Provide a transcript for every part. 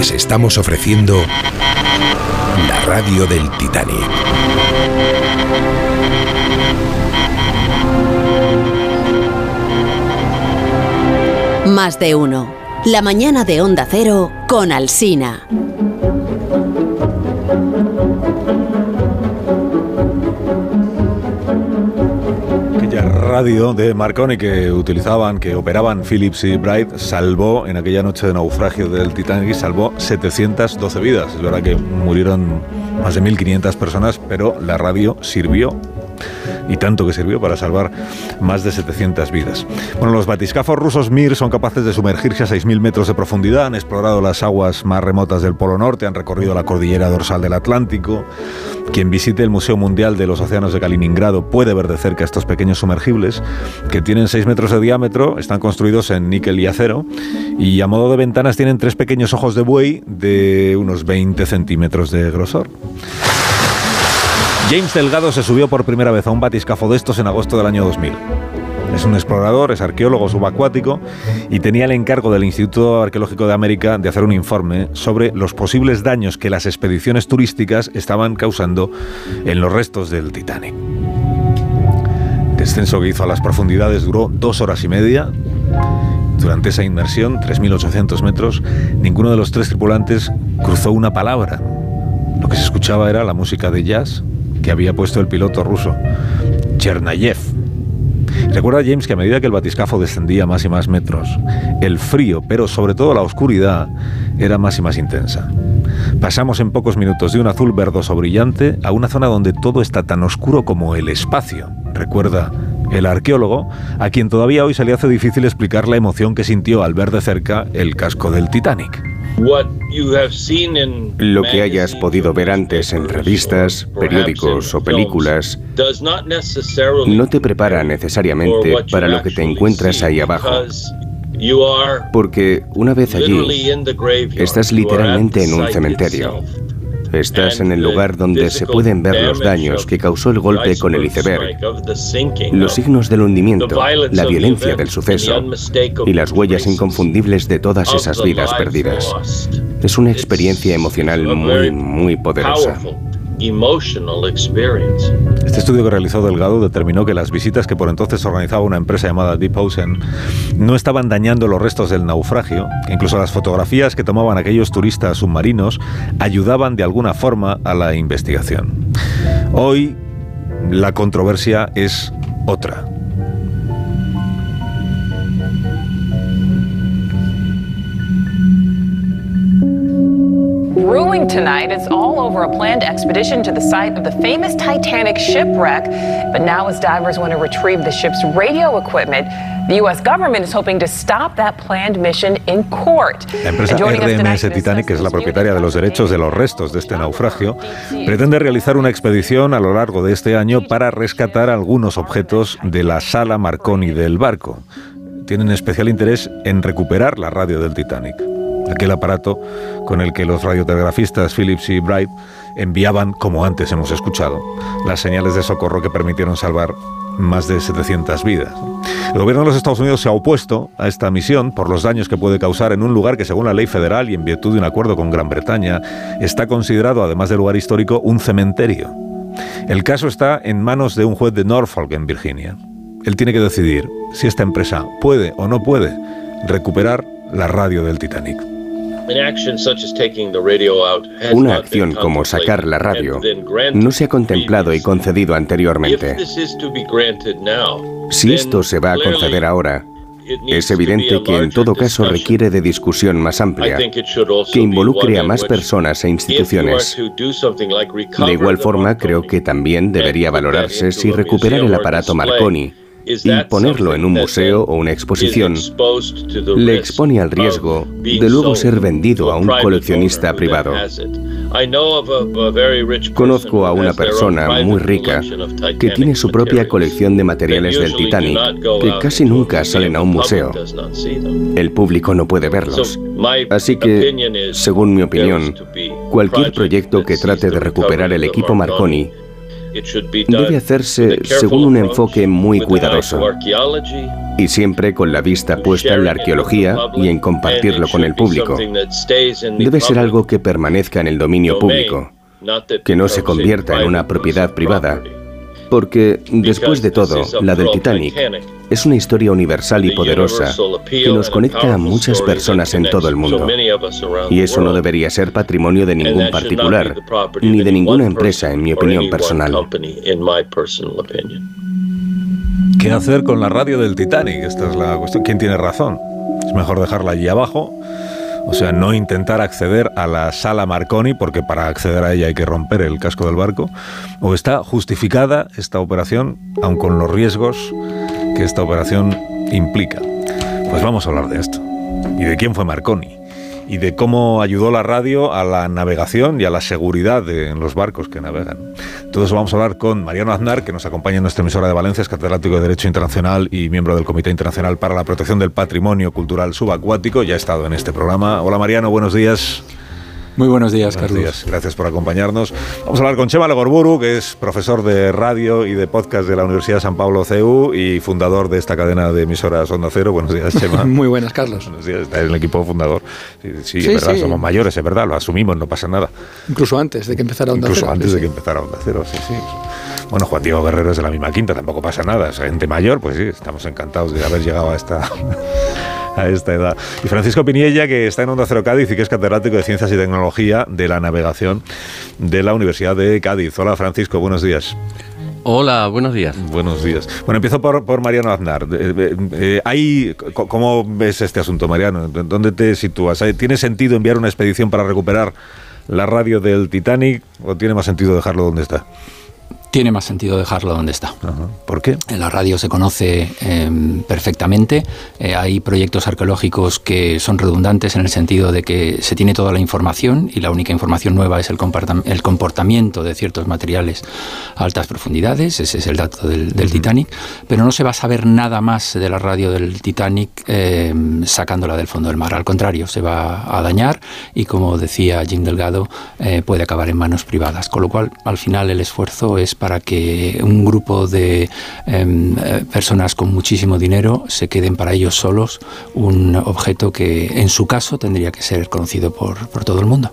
les estamos ofreciendo la radio del Titanic. Más de uno. La mañana de Onda Cero con Alsina. Radio de Marconi que utilizaban, que operaban Philips y Bright, salvó en aquella noche de naufragio del Titanic, salvó 712 vidas. Es verdad que murieron más de 1.500 personas, pero la radio sirvió y tanto que sirvió para salvar más de 700 vidas. Bueno, los batiscafos rusos Mir son capaces de sumergirse a 6.000 metros de profundidad, han explorado las aguas más remotas del Polo Norte, han recorrido la cordillera dorsal del Atlántico. Quien visite el Museo Mundial de los Océanos de Kaliningrado puede ver de cerca estos pequeños sumergibles que tienen 6 metros de diámetro, están construidos en níquel y acero y a modo de ventanas tienen tres pequeños ojos de buey de unos 20 centímetros de grosor. James Delgado se subió por primera vez a un batiscafo de estos en agosto del año 2000. Es un explorador, es arqueólogo subacuático y tenía el encargo del Instituto Arqueológico de América de hacer un informe sobre los posibles daños que las expediciones turísticas estaban causando en los restos del Titanic. El descenso que hizo a las profundidades duró dos horas y media. Durante esa inmersión, 3.800 metros, ninguno de los tres tripulantes cruzó una palabra. Lo que se escuchaba era la música de jazz que había puesto el piloto ruso, Chernayev. Recuerda James que a medida que el batiscafo descendía más y más metros, el frío, pero sobre todo la oscuridad, era más y más intensa. Pasamos en pocos minutos de un azul verdoso brillante a una zona donde todo está tan oscuro como el espacio. Recuerda el arqueólogo, a quien todavía hoy se le hace difícil explicar la emoción que sintió al ver de cerca el casco del Titanic. Lo que hayas podido ver antes en revistas, periódicos o películas no te prepara necesariamente para lo que te encuentras ahí abajo. Porque una vez allí, estás literalmente en un cementerio. Estás en el lugar donde se pueden ver los daños que causó el golpe con el iceberg, los signos del hundimiento, la violencia del suceso y las huellas inconfundibles de todas esas vidas perdidas. Es una experiencia emocional muy, muy poderosa. Este estudio que realizó Delgado determinó que las visitas que por entonces organizaba una empresa llamada Deep Ocean no estaban dañando los restos del naufragio, que incluso las fotografías que tomaban aquellos turistas submarinos ayudaban de alguna forma a la investigación. Hoy la controversia es otra. Brewing tonight. It's all over a planned expedition to the site of the famous Titanic shipwreck. But now, as divers want to retrieve the ship's radio equipment, the U.S. government is hoping to stop that planned mission in court. La empresa RMS Titanic, que es la propietaria de los derechos de los restos de este naufragio, pretende realizar una expedición a lo largo de este año para rescatar algunos objetos de la sala Marconi del barco. Tienen especial interés en recuperar la radio del Titanic aquel aparato con el que los radiotelegrafistas Philips y Bright enviaban, como antes hemos escuchado, las señales de socorro que permitieron salvar más de 700 vidas. El gobierno de los Estados Unidos se ha opuesto a esta misión por los daños que puede causar en un lugar que, según la ley federal y en virtud de un acuerdo con Gran Bretaña, está considerado, además de lugar histórico, un cementerio. El caso está en manos de un juez de Norfolk, en Virginia. Él tiene que decidir si esta empresa puede o no puede recuperar la radio del Titanic. Una acción como sacar la radio no se ha contemplado y concedido anteriormente. Si esto se va a conceder ahora, es evidente que en todo caso requiere de discusión más amplia, que involucre a más personas e instituciones. De igual forma, creo que también debería valorarse si recuperar el aparato Marconi y ponerlo en un museo o una exposición le expone al riesgo de luego ser vendido a un coleccionista privado. Conozco a una persona muy rica que tiene su propia colección de materiales del Titanic que casi nunca salen a un museo. El público no puede verlos. Así que, según mi opinión, cualquier proyecto que trate de recuperar el equipo Marconi debe hacerse según un enfoque muy cuidadoso y siempre con la vista puesta en la arqueología y en compartirlo con el público. Debe ser algo que permanezca en el dominio público, que no se convierta en una propiedad privada porque, después de todo, la del Titanic es una historia universal y poderosa que nos conecta a muchas personas en todo el mundo. Y eso no debería ser patrimonio de ningún particular, ni de ninguna empresa, en mi opinión personal. ¿Qué hacer con la radio del Titanic? Esta es la cuestión. ¿Quién tiene razón? Es mejor dejarla allí abajo o sea, no intentar acceder a la sala Marconi, porque para acceder a ella hay que romper el casco del barco, o está justificada esta operación, aun con los riesgos que esta operación implica. Pues vamos a hablar de esto. ¿Y de quién fue Marconi? Y de cómo ayudó la radio a la navegación y a la seguridad de, en los barcos que navegan. Eso vamos a hablar con Mariano Aznar, que nos acompaña en nuestra emisora de Valencia, es catedrático de Derecho Internacional y miembro del Comité Internacional para la Protección del Patrimonio Cultural Subacuático. Ya ha estado en este programa. Hola Mariano, buenos días. Muy buenos días, Carlos. Gracias por acompañarnos. Vamos a hablar con Chema Legorburu, que es profesor de radio y de podcast de la Universidad de San Pablo CEU y fundador de esta cadena de emisoras Onda Cero. Buenos días, Chema. Muy buenas, Carlos. Buenos días, está en el equipo fundador. Sí, es verdad, somos mayores, es verdad, lo asumimos, no pasa nada. Incluso antes de que empezara Onda Cero. Incluso antes de que empezara Onda Cero, sí, sí. Bueno, Juan Diego Guerrero es de la misma quinta, tampoco pasa nada. Es gente mayor, pues sí, estamos encantados de haber llegado a esta a esta edad. Y Francisco Piniella, que está en Onda Cero Cádiz y que es catedrático de Ciencias y Tecnología de la Navegación de la Universidad de Cádiz. Hola Francisco, buenos días. Hola, buenos días. Buenos días. Bueno, empiezo por, por Mariano Aznar. Eh, eh, ¿Cómo ves este asunto, Mariano? ¿Dónde te sitúas? ¿Tiene sentido enviar una expedición para recuperar la radio del Titanic o tiene más sentido dejarlo donde está? Tiene más sentido dejarlo donde está. ¿Por qué? En la radio se conoce em, perfectamente. Eh, hay proyectos arqueológicos que son redundantes en el sentido de que se tiene toda la información y la única información nueva es el, el comportamiento de ciertos materiales a altas profundidades. Ese es el dato del, Titanic. Pero no se va a saber nada más de la radio del Titanic em, sacándola del fondo del mar. Al contrario, se va a dañar y, como decía Jim Delgado, eh, puede acabar en manos privadas. Con lo cual, al final, el esfuerzo es para que un grupo de em, eh, personas con muchísimo dinero se queden para ellos solos un objeto que en su caso tendría que ser conocido por, todo el mundo.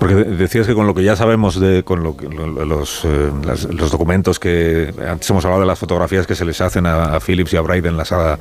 Porque decías que con lo que ya sabemos de con lo, los, eh, los documentos que antes hemos hablado de las fotografías que se les hacen a, Phillips y a Bright en la sala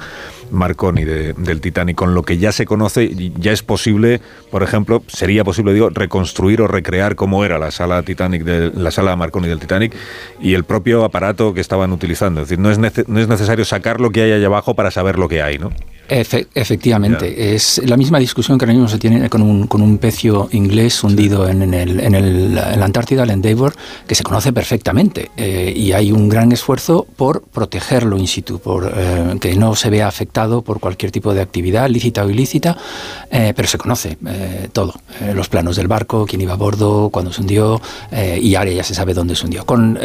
Marconi del Titanic, con lo que ya se conoce, ya es posible, por ejemplo, sería posible, digo, reconstruir o recrear cómo era la sala Titanic de la sala Marconi del Titanic y el propio aparato que estaban utilizando. Es decir, no es, no es necesario sacar lo que hay allá abajo para saber lo que hay, ¿no? Efectivamente, es la misma discusión que ahora mismo se tiene con un, con un pecio inglés hundido en, el, en, el, la Antártida, el Endeavour, que se conoce perfectamente eh, y hay un gran esfuerzo por protegerlo in situ, por eh, que no se vea afectado por cualquier tipo de actividad, lícita o ilícita, eh, pero se conoce todo, los planos del barco, quién iba a bordo, cuándo se hundió y ahora ya se sabe dónde se hundió. Con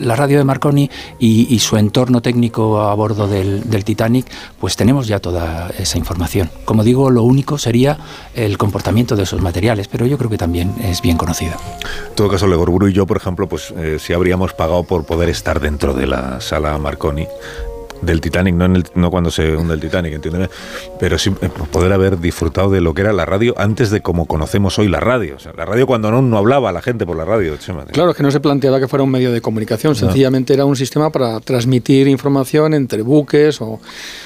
la radio de Marconi y, y, su entorno técnico a bordo del, del Titanic, pues tenemos ya toda esa información. Como digo, lo único sería el comportamiento de esos materiales, pero yo creo que también es bien conocido. En todo caso, Legorburu y yo, por ejemplo, pues eh, si habríamos pagado por poder estar dentro de la sala Marconi, del Titanic, no, en el, no cuando se hunde el Titanic, entiéndeme, pero sí eh, poder haber disfrutado de lo que era la radio antes de como conocemos hoy la radio. O sea, la radio cuando no, no hablaba la gente por la radio. Claro, es que no se planteaba que fuera un medio de comunicación, sencillamente era un sistema para transmitir información entre buques o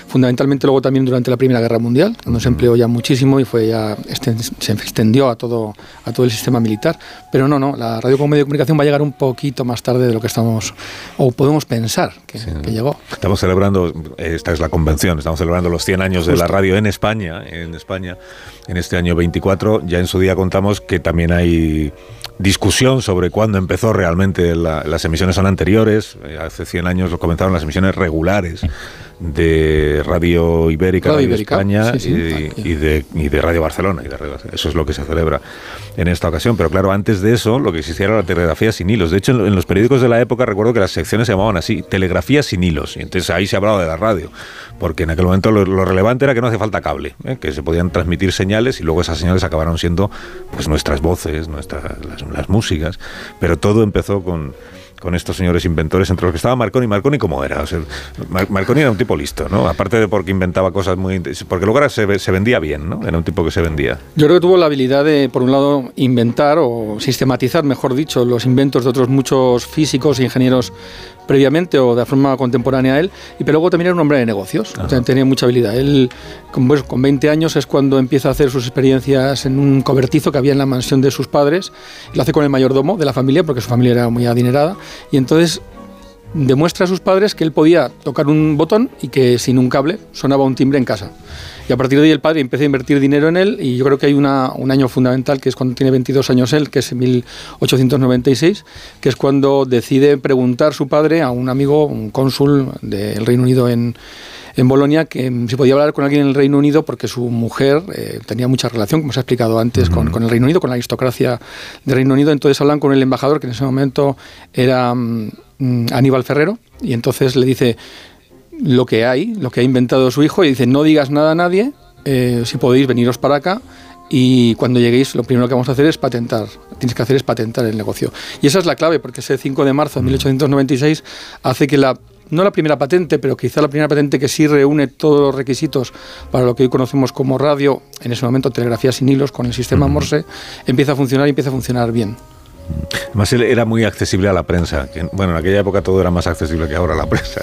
fundamentalmente luego también durante la Primera Guerra Mundial, cuando se empleó ya muchísimo y fue ya se extendió a todo, a todo el sistema militar. Pero no, no, la radio como medio de comunicación va a llegar un poquito más tarde de lo que estamos o podemos pensar que, que llegó. Estamos celebrando esta es la convención, estamos celebrando los 100 años de la radio en España, en España, en este año 24. Ya en su día contamos que también hay discusión sobre cuándo empezó realmente las emisiones son anteriores. Eh, hace 100 años comenzaron las emisiones regulares de Radio Ibérica, Radio, España Y, de, de, Radio Barcelona. Y de eso es lo que se celebra en esta ocasión. Pero claro, antes de eso, lo que existía era la telegrafía sin hilos. De hecho, en, los periódicos de la época recuerdo que las secciones se llamaban así, telegrafía sin hilos. Y entonces ahí se hablaba de la radio. Porque en aquel momento lo, relevante era que no hace falta cable, ¿eh? que se podían transmitir señales y luego esas señales acabaron siendo pues nuestras voces, nuestras las músicas. Pero todo empezó con con estos señores inventores, entre los que estaba Marconi. Marconi, ¿cómo era? Marconi era un tipo listo, ¿no? Aparte de porque inventaba cosas muy... Porque luego se, se vendía bien, ¿no? Era un tipo que se vendía. Yo creo que tuvo la habilidad de, por un lado, inventar o sistematizar, mejor dicho, los inventos de otros muchos físicos e ingenieros previamente o de forma contemporánea a él, y pero luego también era un hombre de negocios, tenía mucha habilidad. Él, con, pues, con 20 años es cuando empieza a hacer sus experiencias en un cobertizo que había en la mansión de sus padres, lo hace con el mayordomo de la familia, porque su familia era muy adinerada, y entonces demuestra a sus padres que él podía tocar un botón y que sin un cable sonaba un timbre en casa. Y a partir de ahí el padre empieza a invertir dinero en él y yo creo que hay una, un año fundamental que es cuando tiene 22 años él, que es en 1896, que es cuando decide preguntar su padre a un amigo, un cónsul del Reino Unido en, en Bolonia que si podía hablar con alguien en el Reino Unido porque su mujer eh, tenía mucha relación, como se ha explicado antes, con, con, el Reino Unido, con la aristocracia del Reino Unido. Entonces hablan con el embajador, que en ese momento era mm, Aníbal Ferrero, y entonces le dice, lo que hay, lo que ha inventado su hijo, y dice, no digas nada a nadie, eh, si podéis veniros para acá, y cuando lleguéis lo primero que vamos a hacer es patentar, tienes que hacer es patentar el negocio. Y esa es la clave, porque ese 5 de marzo de 1896 hace que la, no la primera patente, pero quizá la primera patente que sí reúne todos los requisitos para lo que hoy conocemos como radio, en ese momento telegrafía sin hilos con el sistema Morse, empieza a funcionar y empieza a funcionar bien. Además, él era muy accesible a la prensa. Bueno, en aquella época todo era más accesible que ahora la prensa.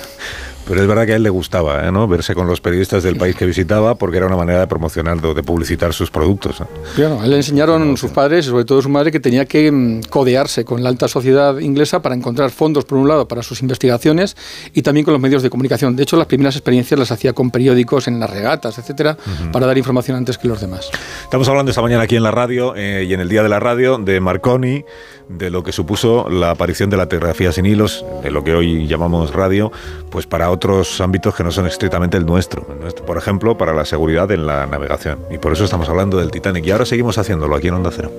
Pero es verdad que a él le gustaba ¿eh? ¿no? verse con los periodistas del país que visitaba porque era una manera de promocionar, de publicitar sus productos. Claro, a él le enseñaron sus padres, y sobre todo su madre, que tenía que mm, codearse con la alta sociedad inglesa para encontrar fondos, por un lado, para sus investigaciones y también con los medios de comunicación. De hecho, las primeras experiencias las hacía con periódicos en las regatas, etcétera, para dar información antes que los demás. Estamos hablando esta mañana aquí en la radio eh, y en el Día de la Radio de Marconi, de lo que supuso la aparición de la telegrafía sin hilos, de lo que hoy llamamos radio, pues para otros ámbitos que no son estrictamente el nuestro. Por ejemplo, para la seguridad en la navegación. Y por eso estamos hablando del Titanic. Y ahora seguimos haciéndolo aquí en Onda Cero.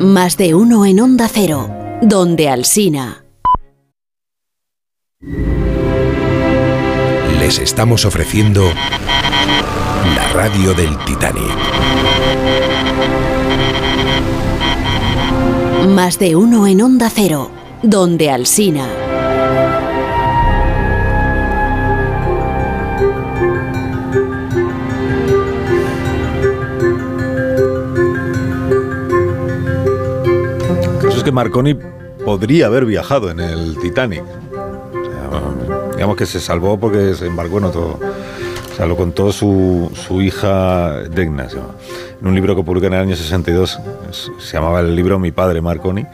Más de uno en Onda Cero, donde Alsina. Les estamos ofreciendo la radio del Titanic. Más de uno en Onda Cero, donde Alsina. Eso es que Marconi podría haber viajado en el Titanic. digamos que se salvó porque se embarcó en otro lo contó su, su hija Degna, en un libro que publicó en el año 62. Se llamaba el libro Mi padre Marconi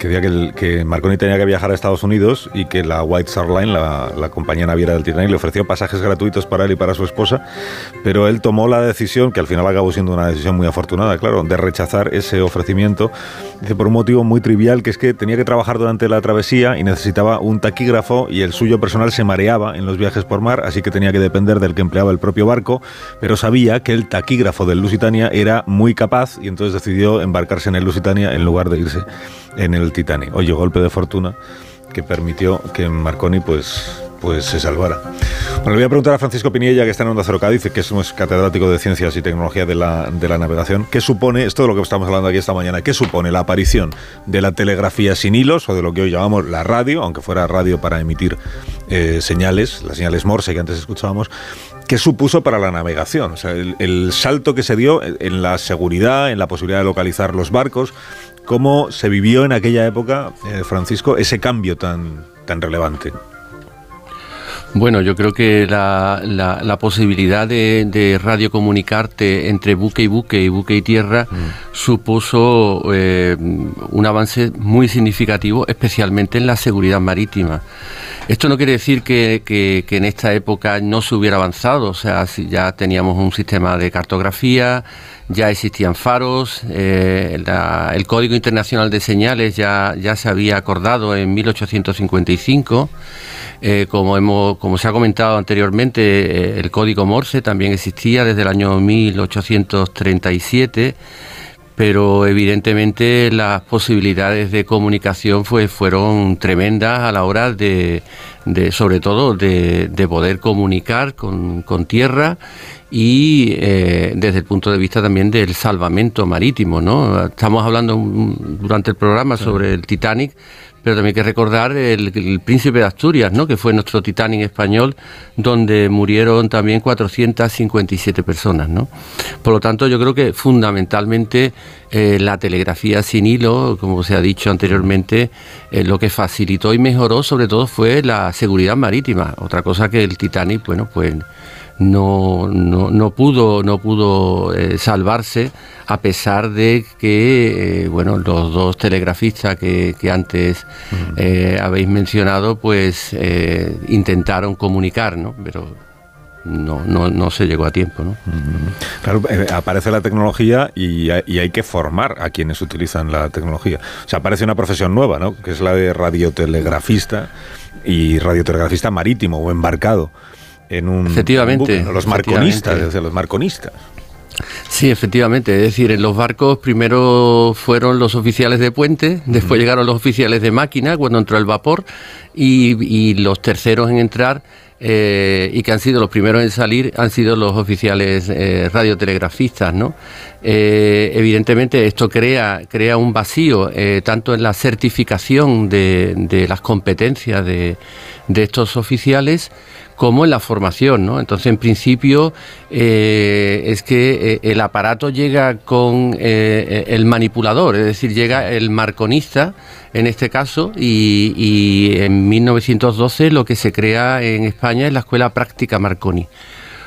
que decía que, que, Marconi tenía que viajar a Estados Unidos y que la White Star Line, la, compañía naviera del Titanic, le ofreció pasajes gratuitos para él y para su esposa, pero él tomó la decisión, que al final acabó siendo una decisión muy afortunada, claro, de rechazar ese ofrecimiento, dice, por un motivo muy trivial, que es que tenía que trabajar durante la travesía y necesitaba un taquígrafo y el suyo personal se mareaba en los viajes por mar, así que tenía que depender del que empleaba el propio barco, pero sabía que el taquígrafo del Lusitania era muy capaz y entonces decidió embarcarse en el Lusitania en lugar de irse en el Titanic. Oye, golpe de fortuna que permitió que Marconi pues, pues se salvara. Bueno, le voy a preguntar a Francisco Piniella, que está en Onda Cero Cádiz, que es un catedrático de Ciencias y Tecnología de la, de la Navegación, ¿qué supone, esto de lo que estamos hablando aquí esta mañana, qué supone la aparición de la telegrafía sin hilos, o de lo que hoy llamamos la radio, aunque fuera radio para emitir eh, señales, las señales Morse que antes escuchábamos, ¿qué supuso para la navegación? O sea, el, el salto que se dio en la seguridad, en la posibilidad de localizar los barcos, ¿Cómo se vivió en aquella época, eh, Francisco, ese cambio tan, tan relevante? Bueno, yo creo que la, la, posibilidad de, de, radiocomunicarte entre buque y buque y buque y tierra mm. supuso eh, un avance muy significativo, especialmente en la seguridad marítima. Esto no quiere decir que, que, en esta época no se hubiera avanzado, o sea, ya teníamos un sistema de cartografía, ya existían faros, eh, el Código Internacional de Señales ya, ya se había acordado en 1855. Eh, como, hemos, como se ha comentado anteriormente, eh, el código Morse también existía desde el año 1837 pero evidentemente las posibilidades de comunicación fueron tremendas a la hora de, sobre todo, de, poder comunicar con, tierra y eh, desde el punto de vista también del salvamento marítimo, ¿no? Estamos hablando durante el programa sobre el Titanic, pero también hay que recordar el, Príncipe de Asturias, ¿no? que fue nuestro Titanic español, donde murieron también 457 personas. ¿no? Por lo tanto, yo creo que fundamentalmente eh, la telegrafía sin hilo, como se ha dicho anteriormente, eh, lo que facilitó y mejoró sobre todo fue la seguridad marítima. Otra cosa que el Titanic, bueno, pues no, no, no pudo, no pudo eh, salvarse a pesar de que eh, bueno, los dos telegrafistas que, antes eh, habéis mencionado pues intentaron comunicar, ¿no? pero no, no, no se llegó a tiempo. ¿no? Claro, aparece la tecnología y hay, y hay, que formar a quienes utilizan la tecnología. O sea, aparece una profesión nueva, ¿no? que es la de radiotelegrafista y radiotelegrafista marítimo o embarcado en un efectivamente los marconistas los marconistas Sí, efectivamente. Es decir, en los barcos primero fueron los oficiales de puente, después llegaron los oficiales de máquina cuando entró el vapor y, los terceros en entrar eh, y que han sido los primeros en salir han sido los oficiales eh, radiotelegrafistas, ¿no? Eh, evidentemente esto crea, crea un vacío tanto en la certificación de, de las competencias de, de estos oficiales como en la formación, ¿no? Entonces, en principio, eh, es que eh, el aparato llega con eh, el manipulador, es decir, llega el marconista, en este caso, y, y, en 1912 lo que se crea en España es la Escuela Práctica Marconi.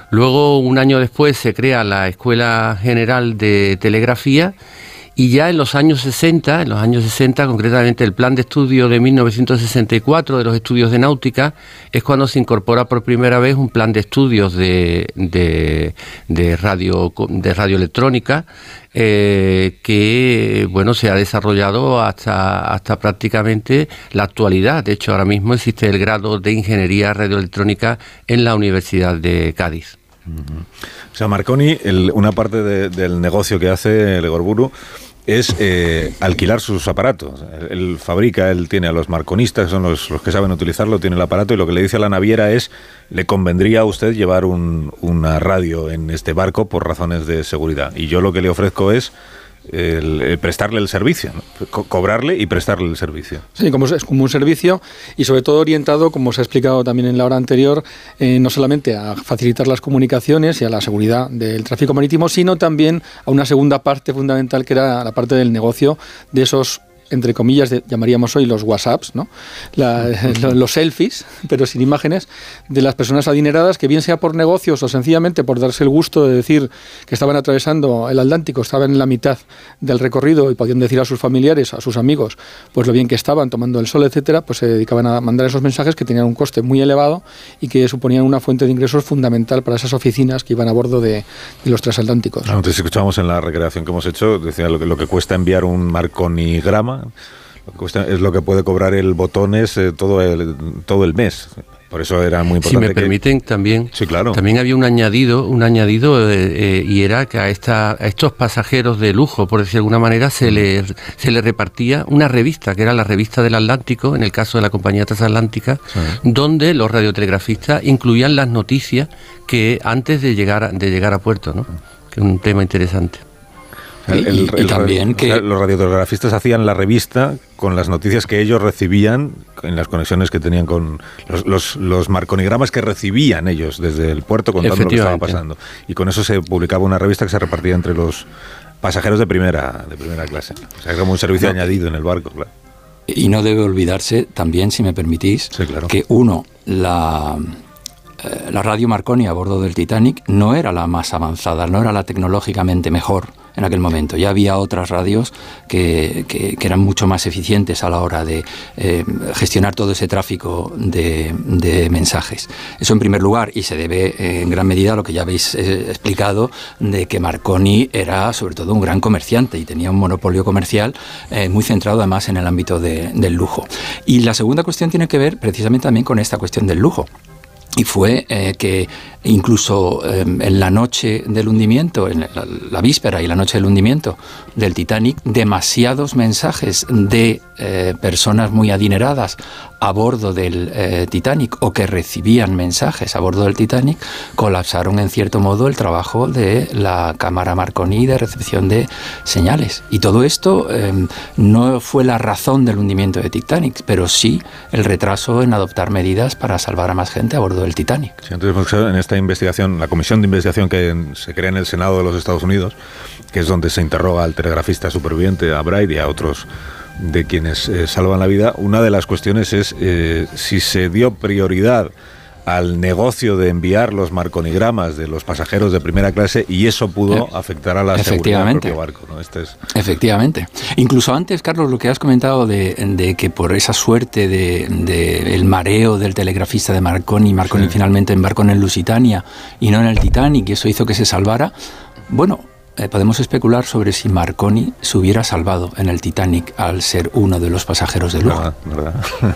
Luego, un año después, se crea la Escuela General de Telegrafía, y ya en los años 60, en los años 60, concretamente el plan de estudio de 1964 de los estudios de náutica, es cuando se incorpora por primera vez un plan de estudios de, de, radio, de radioelectrónica eh, que bueno se ha desarrollado hasta, hasta prácticamente la actualidad. De hecho, ahora mismo existe el grado de Ingeniería Radioelectrónica en la Universidad de Cádiz. O sea, Marconi, una parte del negocio que hace el Egorburu es eh, alquilar sus aparatos. Él, fabrica, él tiene a los marconistas, son los, los, que saben utilizarlo, tiene el aparato y lo que le dice a la naviera es, le convendría a usted llevar una radio en este barco por razones de seguridad. Y yo lo que le ofrezco es el, prestarle el servicio, cobrarle y prestarle el servicio. Sí, como es como un servicio y sobre todo orientado, como se ha explicado también en la hora anterior, eh, no solamente a facilitar las comunicaciones y a la seguridad del tráfico marítimo, sino también a una segunda parte fundamental que era la parte del negocio de esos entre comillas, llamaríamos hoy los WhatsApps, ¿no? los selfies, pero sin imágenes, de las personas adineradas que bien sea por negocios o sencillamente por darse el gusto de decir que estaban atravesando el Atlántico, estaban en la mitad del recorrido y podían decir a sus familiares, a sus amigos, pues lo bien que estaban tomando el sol, etcétera, pues se dedicaban a mandar esos mensajes que tenían un coste muy elevado y que suponían una fuente de ingresos fundamental para esas oficinas que iban a bordo de, los transatlánticos. Antes escuchábamos en la recreación que hemos hecho, decía lo que, lo que cuesta enviar un marconigrama es lo que puede cobrar el botones eh, todo, el, todo el mes. Por eso era muy importante. Si me permiten, también, sí, claro. también había un añadido, un añadido eh, eh, y era que a, esta, a estos pasajeros de lujo, por decir de alguna manera, se le, se le repartía una revista, que era la revista del Atlántico, en el caso de la compañía transatlántica, donde los radiotelegrafistas incluían las noticias que antes de llegar, de llegar a puerto, ¿no? que es un tema interesante y, también que los radiotelegrafistas hacían la revista con las noticias que ellos recibían en las conexiones que tenían con los, los, marconigramas que recibían ellos desde el puerto contando lo que estaba pasando. Y con eso se publicaba una revista que se repartía entre los pasajeros de primera de primera clase. O sea como un servicio añadido en el barco claro. y no debe olvidarse también si me permitís que uno la eh, la radio Marconi a bordo del Titanic no era la más avanzada, no era la tecnológicamente mejor en aquel momento. Ya había otras radios que, que, eran mucho más eficientes a la hora de eh, gestionar todo ese tráfico de, mensajes. Eso en primer lugar, y se debe eh, en gran medida a lo que ya habéis explicado, de que Marconi era sobre todo un gran comerciante y tenía un monopolio comercial muy centrado además en el ámbito del lujo. Y la segunda cuestión tiene que ver precisamente también con esta cuestión del lujo y fue eh, que incluso em, en la noche del hundimiento, en la, víspera y la noche del hundimiento del Titanic, demasiados mensajes de eh, personas muy adineradas a bordo del eh, Titanic o que recibían mensajes a bordo del Titanic colapsaron en cierto modo el trabajo de la cámara Marconi de recepción de señales. Y todo esto em, no fue la razón del hundimiento de Titanic, pero sí el retraso en adoptar medidas para salvar a más gente a bordo del Titanic. entonces, en esta investigación, la comisión de investigación que se crea en el Senado de los Estados Unidos, que es donde se interroga al telegrafista superviviente, a Bright y a otros de quienes eh, salvan la vida, una de las cuestiones es eh, si se dio prioridad al negocio de enviar los marconigramas de los pasajeros de primera clase y eso pudo afectar a la seguridad del propio barco. Este Efectivamente. Incluso antes, Carlos, lo que has comentado de, que por esa suerte del de, el mareo del telegrafista de Marconi, Marconi finalmente embarcó en el Lusitania y no en el Titanic y eso hizo que se salvara, bueno, eh, podemos especular sobre si Marconi se hubiera salvado en el Titanic al ser uno de los pasajeros de lujo. ¿verdad?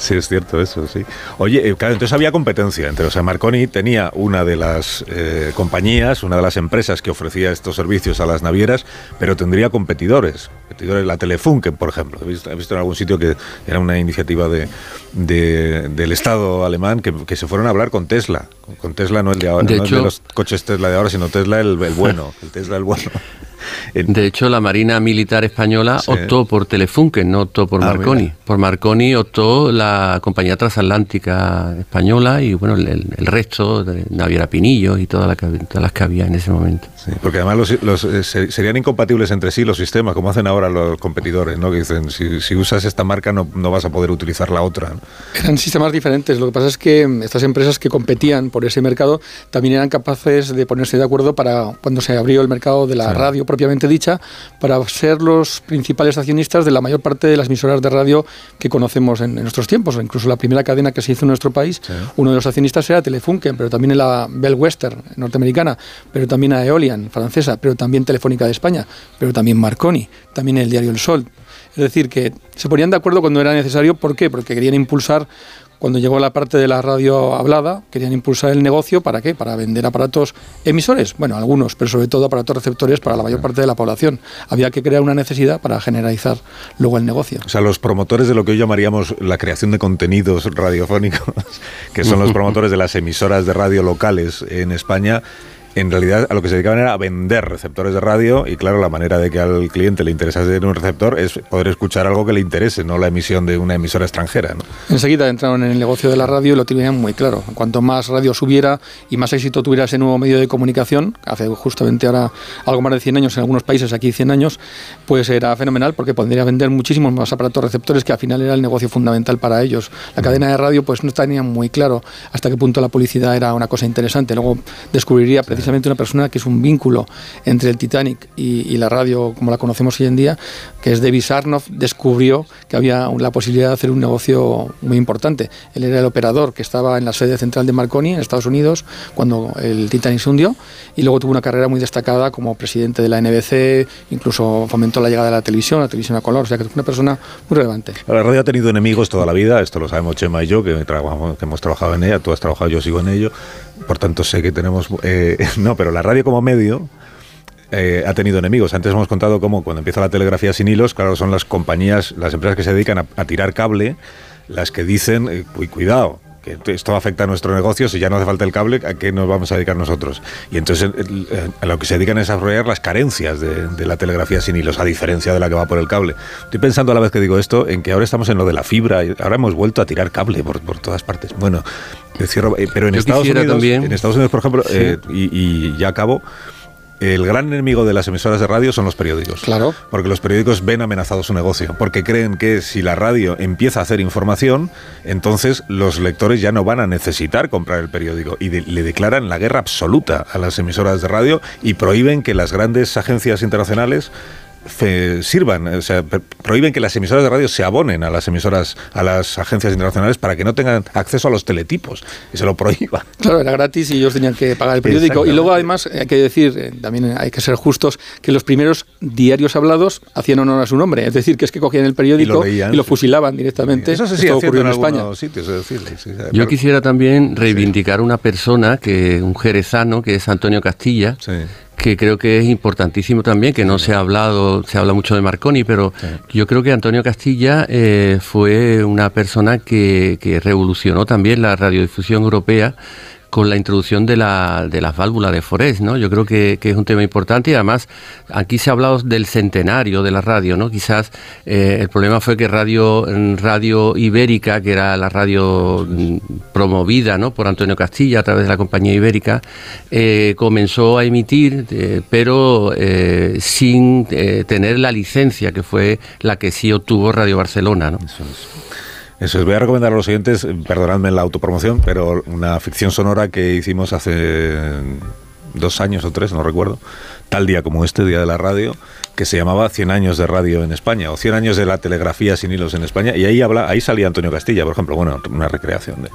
Sí, es cierto eso, sí. Oye, eh, claro, entonces había competencia entre, o sea, Marconi tenía una de las eh, compañías, una de las empresas que ofrecía estos servicios a las navieras, pero tendría competidores, competidores, la Telefunken, por ejemplo. He visto, en algún sitio que era una iniciativa de, del Estado alemán que, se fueron a hablar con Tesla, con Tesla no el de ahora, no el de los coches Tesla de ahora, sino Tesla el, el bueno, el Tesla el bueno. De hecho, la Marina Militar Española optó por Telefunken, no optó por ah, Marconi. Por Marconi optó la compañía transatlántica española y bueno, el, resto, de Naviera Pinillo y todas las que había en ese momento. porque además los, eh, serían incompatibles entre sí los sistemas, como hacen ahora los competidores, ¿no? que dicen, si, usas esta marca no, no, vas a poder utilizar la otra. Eran sistemas diferentes. Lo que pasa es que estas empresas que competían por ese mercado también eran capaces de ponerse de acuerdo para cuando se abrió el mercado de la radio propiamente dicha, para ser los principales accionistas de la mayor parte de las emisoras de radio que conocemos en, nuestros tiempos. Incluso la primera cadena que se hizo en nuestro país, uno de los accionistas era Telefunken, pero también la Bell Western norteamericana, pero también a Eolian francesa, pero también Telefónica de España, pero también Marconi, también el diario El Sol. Es decir, que se ponían de acuerdo cuando era necesario. ¿Por qué? Porque querían impulsar cuando llegó la parte de la radio hablada, querían impulsar el negocio, ¿para qué? Para vender aparatos emisores, bueno, algunos, pero sobre todo aparatos receptores para la mayor parte de la población. Había que crear una necesidad para generalizar luego el negocio. O sea, los promotores de lo que hoy llamaríamos la creación de contenidos radiofónicos, que son los promotores de las emisoras de radio locales en España, en realidad a lo que se dedicaban era a vender receptores de radio y claro, la manera de que al cliente le interesa tener un receptor es poder escuchar algo que le interese, no la emisión de una emisora extranjera. Enseguida entraron en el negocio de la radio y lo tenían muy claro. Cuanto más radio subiera y más éxito tuviera ese nuevo medio de comunicación, hace justamente ahora algo más de 100 años en algunos países, aquí 100 años, pues era fenomenal porque podría vender muchísimos más aparatos receptores que al final era el negocio fundamental para ellos. La cadena de radio pues no tenía muy claro hasta qué punto la publicidad era una cosa interesante. Luego descubriría precisamente precisamente una persona que es un vínculo entre el Titanic y, la radio como la conocemos hoy en día, que es David Sarnoff, descubrió que había la posibilidad de hacer un negocio muy importante. Él era el operador que estaba en la sede central de Marconi, en Estados Unidos, cuando el Titanic se hundió, y luego tuvo una carrera muy destacada como presidente de la NBC, incluso fomentó la llegada de la televisión, la televisión a color, o sea que fue una persona muy relevante. La radio ha tenido enemigos toda la vida, esto lo sabemos Chema y yo, que, que hemos trabajado en ella, tú has trabajado, yo sigo en ello, por tanto sé que tenemos... Eh, no, pero la radio como medio eh, ha tenido enemigos. Antes hemos contado cómo cuando empieza la telegrafía sin hilos, claro, son las compañías, las empresas que se dedican a, tirar cable, las que dicen, eh, cuidado, que esto afecta a nuestro negocio, si ya no hace falta el cable, ¿a qué nos vamos a dedicar nosotros? Y entonces a lo que se dedican es a desarrollar las carencias de, la telegrafía sin hilos, a diferencia de la que va por el cable. Estoy pensando a la vez que digo esto en que ahora estamos en lo de la fibra, y ahora hemos vuelto a tirar cable por, por todas partes. Bueno, eh, pero en Estados, Unidos, también. en Estados Unidos, por ejemplo, eh, y, ya acabo, el gran enemigo de las emisoras de radio son los periódicos. Claro. Porque los periódicos ven amenazado su negocio. Porque creen que si la radio empieza a hacer información, entonces los lectores ya no van a necesitar comprar el periódico. Y le declaran la guerra absoluta a las emisoras de radio y prohíben que las grandes agencias internacionales sirvan, o sea, prohíben que las emisoras de radio se abonen a las emisoras, a las agencias internacionales para que no tengan acceso a los teletipos y se lo prohíban. Claro, era gratis y ellos tenían que pagar el periódico. Y luego además hay que decir, eh, también hay que ser justos, que los primeros diarios hablados hacían honor a su nombre, es decir, que es que cogían el periódico y lo, fusilaban directamente. Eso se ocurrió en, España. Yo quisiera también reivindicar una persona, que un jerezano, que es Antonio Castilla, que creo que es importantísimo también, que no se ha hablado, se habla mucho de Marconi, pero yo creo que Antonio Castilla eh, fue una persona que, que revolucionó también la radiodifusión europea con la introducción de, la, de las válvulas de Forest, ¿no? Yo creo que, es un tema importante y además aquí se ha hablado del centenario de la radio, ¿no? Quizás eh, el problema fue que Radio, radio Ibérica, que era la radio mm, promovida ¿no? por Antonio Castilla a través de la compañía Ibérica, eh, comenzó a emitir, eh, pero sin tener la licencia que fue la que sí obtuvo Radio Barcelona, ¿no? Eso os voy a recomendar a los siguientes, perdonadme la autopromoción, pero una ficción sonora que hicimos hace dos años o tres, no recuerdo, tal día como este, Día de la Radio, que se llamaba 100 años de radio en España, o 100 años de la telegrafía sin hilos en España, y ahí, habla, ahí salía Antonio Castilla, por ejemplo, bueno, una recreación de,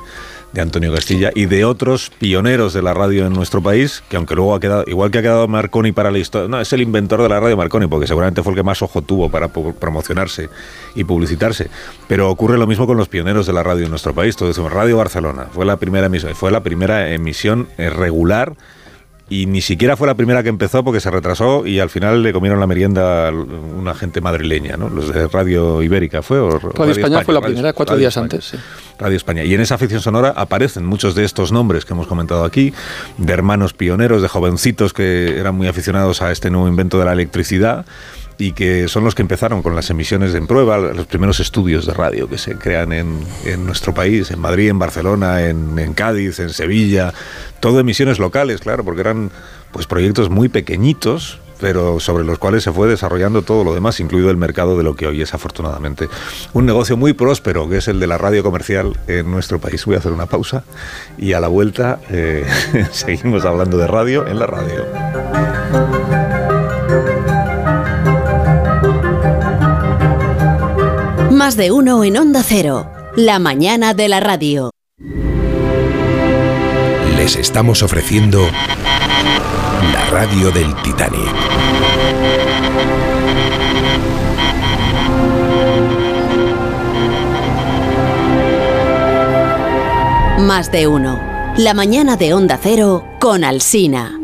de Antonio Castilla y de otros pioneros de la radio en nuestro país, que aunque luego ha quedado, igual que ha quedado Marconi para la historia, no, es el inventor de la radio Marconi, porque seguramente fue el que más ojo tuvo para promocionarse y publicitarse, pero ocurre lo mismo con los pioneros de la radio en nuestro país, todo decimos Radio Barcelona, fue la primera emisión, fue la primera emisión eh, regular y ni siquiera fue la primera que empezó porque se retrasó y al final le comieron la merienda una gente madrileña, ¿no? Los de Radio Ibérica fue o Radio, España, fue la primera cuatro días antes. Sí. Radio España. Y en esa ficción sonora aparecen muchos de estos nombres que hemos comentado aquí, de hermanos pioneros, de jovencitos que eran muy aficionados a este nuevo invento de la electricidad y que son los que empezaron con las emisiones en prueba, los primeros estudios de radio que se crean en, en nuestro país, en Madrid, en Barcelona, en, en, Cádiz, en Sevilla, todo emisiones locales, claro, porque eran pues proyectos muy pequeñitos, pero sobre los cuales se fue desarrollando todo lo demás, incluido el mercado de lo que hoy es afortunadamente un negocio muy próspero, que es el de la radio comercial en nuestro país. Voy a hacer una pausa y a la vuelta eh, seguimos hablando de radio en la radio. Más de uno en Onda Cero, la mañana de la radio. Les estamos ofreciendo la radio del Titanic. Más de uno. La mañana de Onda Cero con Alsina.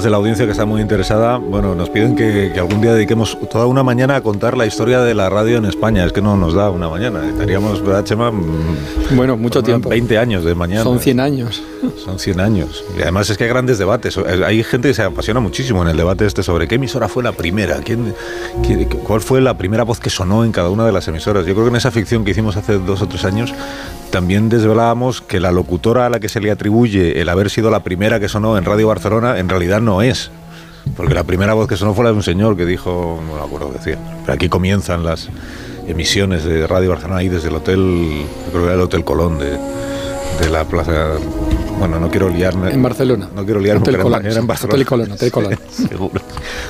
De la audiencia que está muy interesada. Bueno, nos piden que, algún día dediquemos toda una mañana a contar la historia de la radio en España. Es que no nos da una mañana. Estaríamos, ¿verdad, Chema? Mm, bueno, mucho tiempo. 20 años de mañana. Son 100 años. Son 100 años. Y además es que hay grandes debates. Hay gente que se apasiona muchísimo en el debate este sobre qué emisora fue la primera, quién, cuál fue la primera voz que sonó en cada una de las emisoras. Yo creo que en esa ficción que hicimos hace dos o tres años también desvelábamos que la locutora a la que se le atribuye el haber sido la primera que sonó en Radio Barcelona en realidad no es. Porque la primera voz que sonó fue la de un señor que dijo, no me acuerdo qué decía, pero aquí comienzan las emisiones de Radio Barcelona ahí desde el hotel, creo que era el Hotel Colón de, de la Plaza bueno, no quiero liarme. En Barcelona. No quiero liarme, pero era en Barcelona. Colón, Seguro.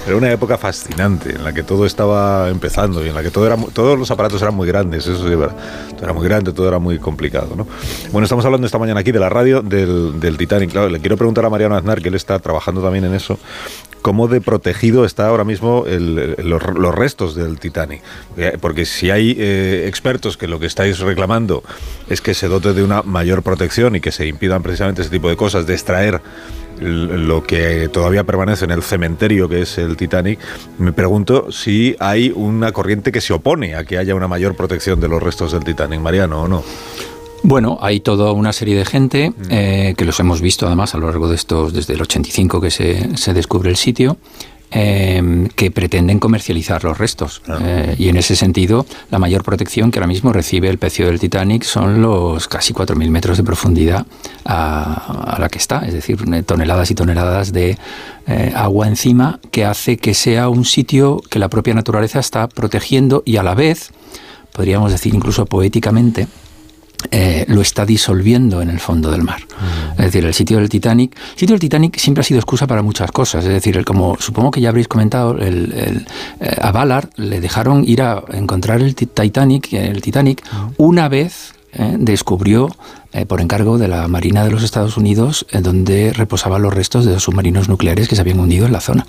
Era una época fascinante en la que todo estaba empezando y en la que todo era, todos los aparatos eran muy grandes, eso sí, todo era muy grande, todo era muy complicado. ¿no? Bueno, estamos hablando esta mañana aquí de la radio del, del Titanic. Claro, le quiero preguntar a Mariano Aznar, que él está trabajando también en eso, cómo de protegido está ahora mismo los, restos del Titanic. Eh, porque si hay eh, expertos que lo que estáis reclamando es que se dote de una mayor protección y que se impidan precisamente ese tipo de cosas, de extraer lo que todavía permanece en el cementerio que es el Titanic, me pregunto si hay una corriente que se opone a que haya una mayor protección de los restos del Titanic, Mariano, o no. Bueno, hay toda una serie de gente mm. eh, que los hemos visto además a lo largo de estos, desde el 85 que se, se descubre el sitio, em, que pretenden comercializar los restos. Eh, y en ese sentido, la mayor protección que ahora mismo recibe el pecio del Titanic son los casi 4.000 metros de profundidad a, la que está, es decir, toneladas y toneladas de eh, agua encima que hace que sea un sitio que la propia naturaleza está protegiendo y a la vez, podríamos decir incluso poéticamente, eh, lo está disolviendo en el fondo del mar. Mm. Es decir, el sitio del Titanic. El sitio del Titanic siempre ha sido excusa para muchas cosas. Es decir, como supongo que ya habréis comentado, el, eh, a Ballard le dejaron ir a encontrar el Titanic, el Titanic mm. una vez eh, descubrió por encargo de la Marina de los Estados Unidos, donde reposaban los restos de dos submarinos nucleares que se habían hundido en la zona.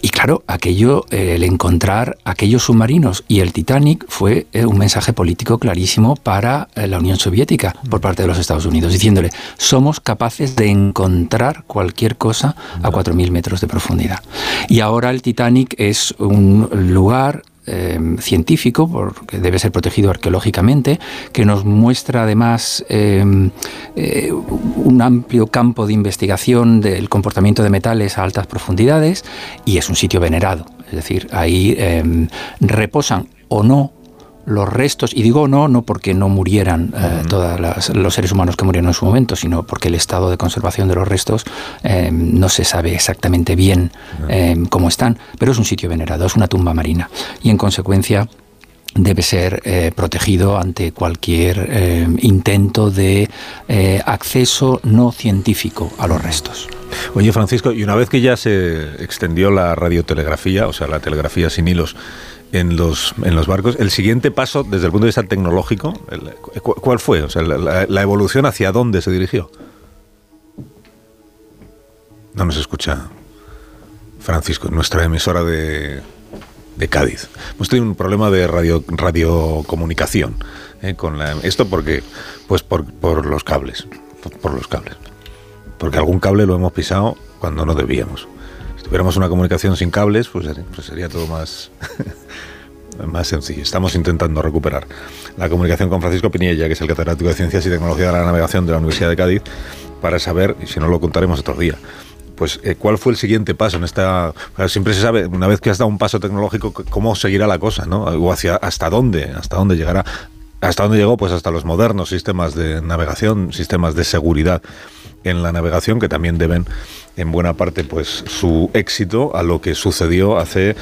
Y claro, aquello, eh, el encontrar aquellos submarinos y el Titanic fue eh, un mensaje político clarísimo para eh, la Unión Soviética por parte de los Estados Unidos, diciéndole, somos capaces de encontrar cualquier cosa a 4.000 metros de profundidad. Y ahora el Titanic es un lugar Em, científico, porque debe ser protegido arqueológicamente, que nos muestra además em, eh, un amplio campo de investigación del comportamiento de metales a altas profundidades y es un sitio venerado. Es decir, ahí em, reposan o no los restos, y digo no, no porque no murieran eh, todos los seres humanos que murieron en su momento, sino porque el estado de conservación de los restos eh, no se sabe exactamente bien eh, cómo están, pero es un sitio venerado, es una tumba marina, y en consecuencia debe ser protegido ante cualquier intento de acceso no científico a los restos. Oye, Francisco, y una vez que ya se extendió la radiotelegrafía, o sea, la telegrafía sin hilos, en los, en los barcos. El siguiente paso, desde el punto de vista tecnológico, ¿cuál fue? O sea, la, evolución hacia dónde se dirigió. No nos escucha Francisco, nuestra emisora de, de Cádiz. Hemos tenido un problema de radio, radiocomunicación eh, con esto porque, pues por, por los cables, por, los cables. Porque algún cable lo hemos pisado cuando no debíamos. Si tuviéramos una comunicación sin cables, pues, pues sería todo más más sencillo. Estamos intentando recuperar la comunicación con Francisco Pinilla, que es el catedrático de Ciencias y Tecnología de la Navegación de la Universidad de Cádiz, para saber, si no lo contaremos otro día, pues eh, cuál fue el siguiente paso en esta siempre se sabe una vez que has dado un paso tecnológico cómo seguirá la cosa no o hacia hasta dónde hasta dónde llegará hasta dónde llegó pues hasta los modernos sistemas de navegación sistemas de seguridad en la navegación que también deben en buena parte pues su éxito a lo que sucedió hace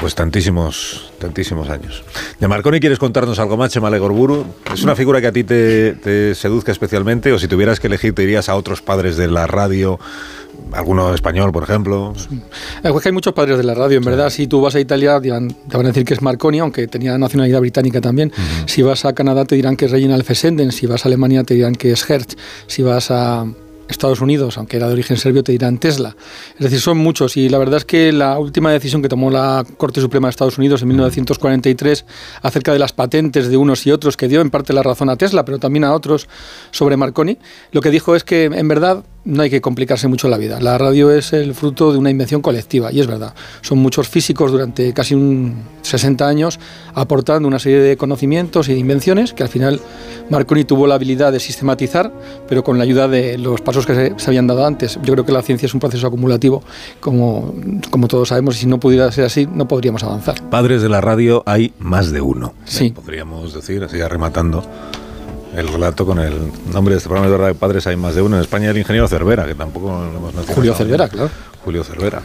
pues tantísimos tantísimos años. De Marconi quieres contarnos algo más, Chema Legorburu. ¿Es una figura que a ti te, seduzca especialmente o si tuvieras que elegir te irías a otros padres de la radio alguno español, por ejemplo. Es que hay muchos padres de la radio, en verdad. Si tú vas a Italia, te van a decir que es Marconi, aunque tenía nacionalidad británica también. Si vas a Canadá, te dirán que es Reginald Fessenden. Si vas a Alemania, te dirán que es Hertz. Si vas a Estados Unidos, aunque era de origen serbio, te dirán Tesla. Es decir, son muchos y la verdad es que la última decisión que tomó la Corte Suprema de Estados Unidos en 1943 acerca de las patentes de unos y otros, que dio en parte la razón a Tesla, pero también a otros sobre Marconi, lo que dijo es que en verdad no hay que complicarse mucho la vida. La radio es el fruto de una invención colectiva, y es verdad. Son muchos físicos durante casi un 60 años aportando una serie de conocimientos y de invenciones que al final Marconi tuvo la habilidad de sistematizar, pero con la ayuda de los pasos que se, habían dado antes. Yo creo que la ciencia es un proceso acumulativo, como, como todos sabemos, y si no pudiera ser así, no podríamos avanzar. Padres de la radio hay más de uno. Sí. Podríamos decir, así ya rematando el relato con el nombre de este programa de verdad padres hay más de uno. En España el ingeniero Cervera, que tampoco lo hemos mencionado. Julio Cervera, claro. Julio Cervera.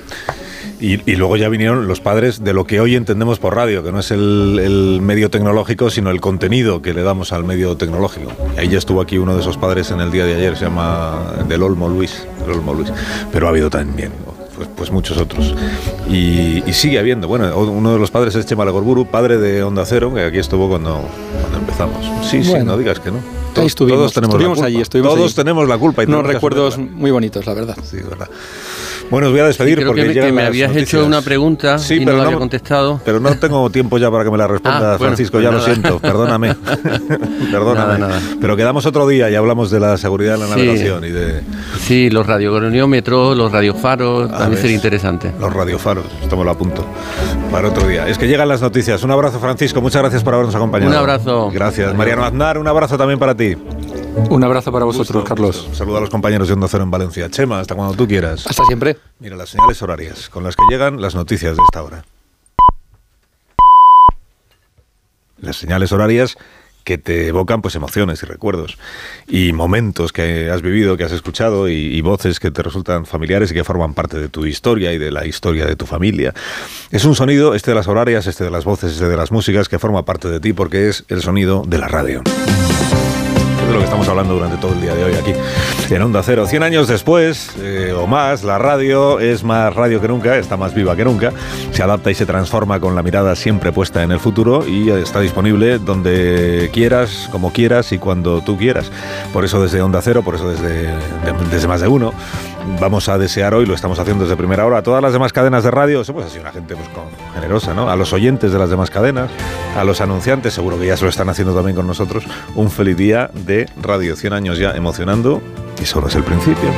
Y, luego ya vinieron los padres de lo que hoy entendemos por radio, que no es el, medio tecnológico, sino el contenido que le damos al medio tecnológico. Y ahí ya estuvo aquí uno de esos padres en el día de ayer, se llama Del Olmo Luis. Del Olmo Luis. Pero ha habido también pues, pues muchos otros. Y, sigue habiendo. Bueno, uno de los padres es Chema Legorburu, padre de Onda Cero, que aquí estuvo cuando, cuando empezamos. Sí, sí, no digas que no. Todos, todos tenemos la culpa. allí, todos tenemos la culpa. Y Unos recuerdos muy bonitos, la verdad. Sí, verdad. Bueno, os voy a despedir porque que me, me habías hecho una pregunta y no la había contestado. Pero no tengo tiempo ya para que me la responda, ah, Francisco, pues ya lo siento, perdóname. perdóname. Pero quedamos otro día y hablamos de la seguridad de la navegación y de... Sí, los radiogoniómetros, los radiofaros, también sería interesante. Los radiofaros, estamos a punto para otro día. Es que llegan las noticias. Un abrazo, Francisco, muchas gracias por habernos acompañado. Un abrazo. Gracias. Mariano Aznar, un abrazo también para ti. Un abrazo para vosotros, Carlos. Un saludo a los compañeros de Onda Cero en Valencia. Chema, hasta cuando tú quieras. Hasta siempre. Mira, las señales horarias con las que llegan las noticias de esta hora. Las señales horarias que te evocan pues emociones y recuerdos y momentos que has vivido, que has escuchado y, voces que te resultan familiares y que forman parte de tu historia y de la historia de tu familia. Es un sonido, este de las horarias, este de las voces, este de las músicas, que forma parte de ti porque es el sonido de la radio de lo que estamos hablando durante todo el día de hoy aquí en Onda Cero. 100 años después eh, o más, la radio es más radio que nunca, está más viva que nunca, se adapta y se transforma con la mirada siempre puesta en el futuro y está disponible donde quieras, como quieras y cuando tú quieras. Por eso desde Onda Cero, por eso desde, desde más de uno, vamos a desear hoy, lo estamos haciendo desde primera hora, a todas las demás cadenas de radio, somos así una gente pues, generosa, ¿no? A los oyentes de las demás cadenas, a los anunciantes, seguro que ya se lo están haciendo también con nosotros, un feliz día Radio 100 años ya emocionando y solo es el principio.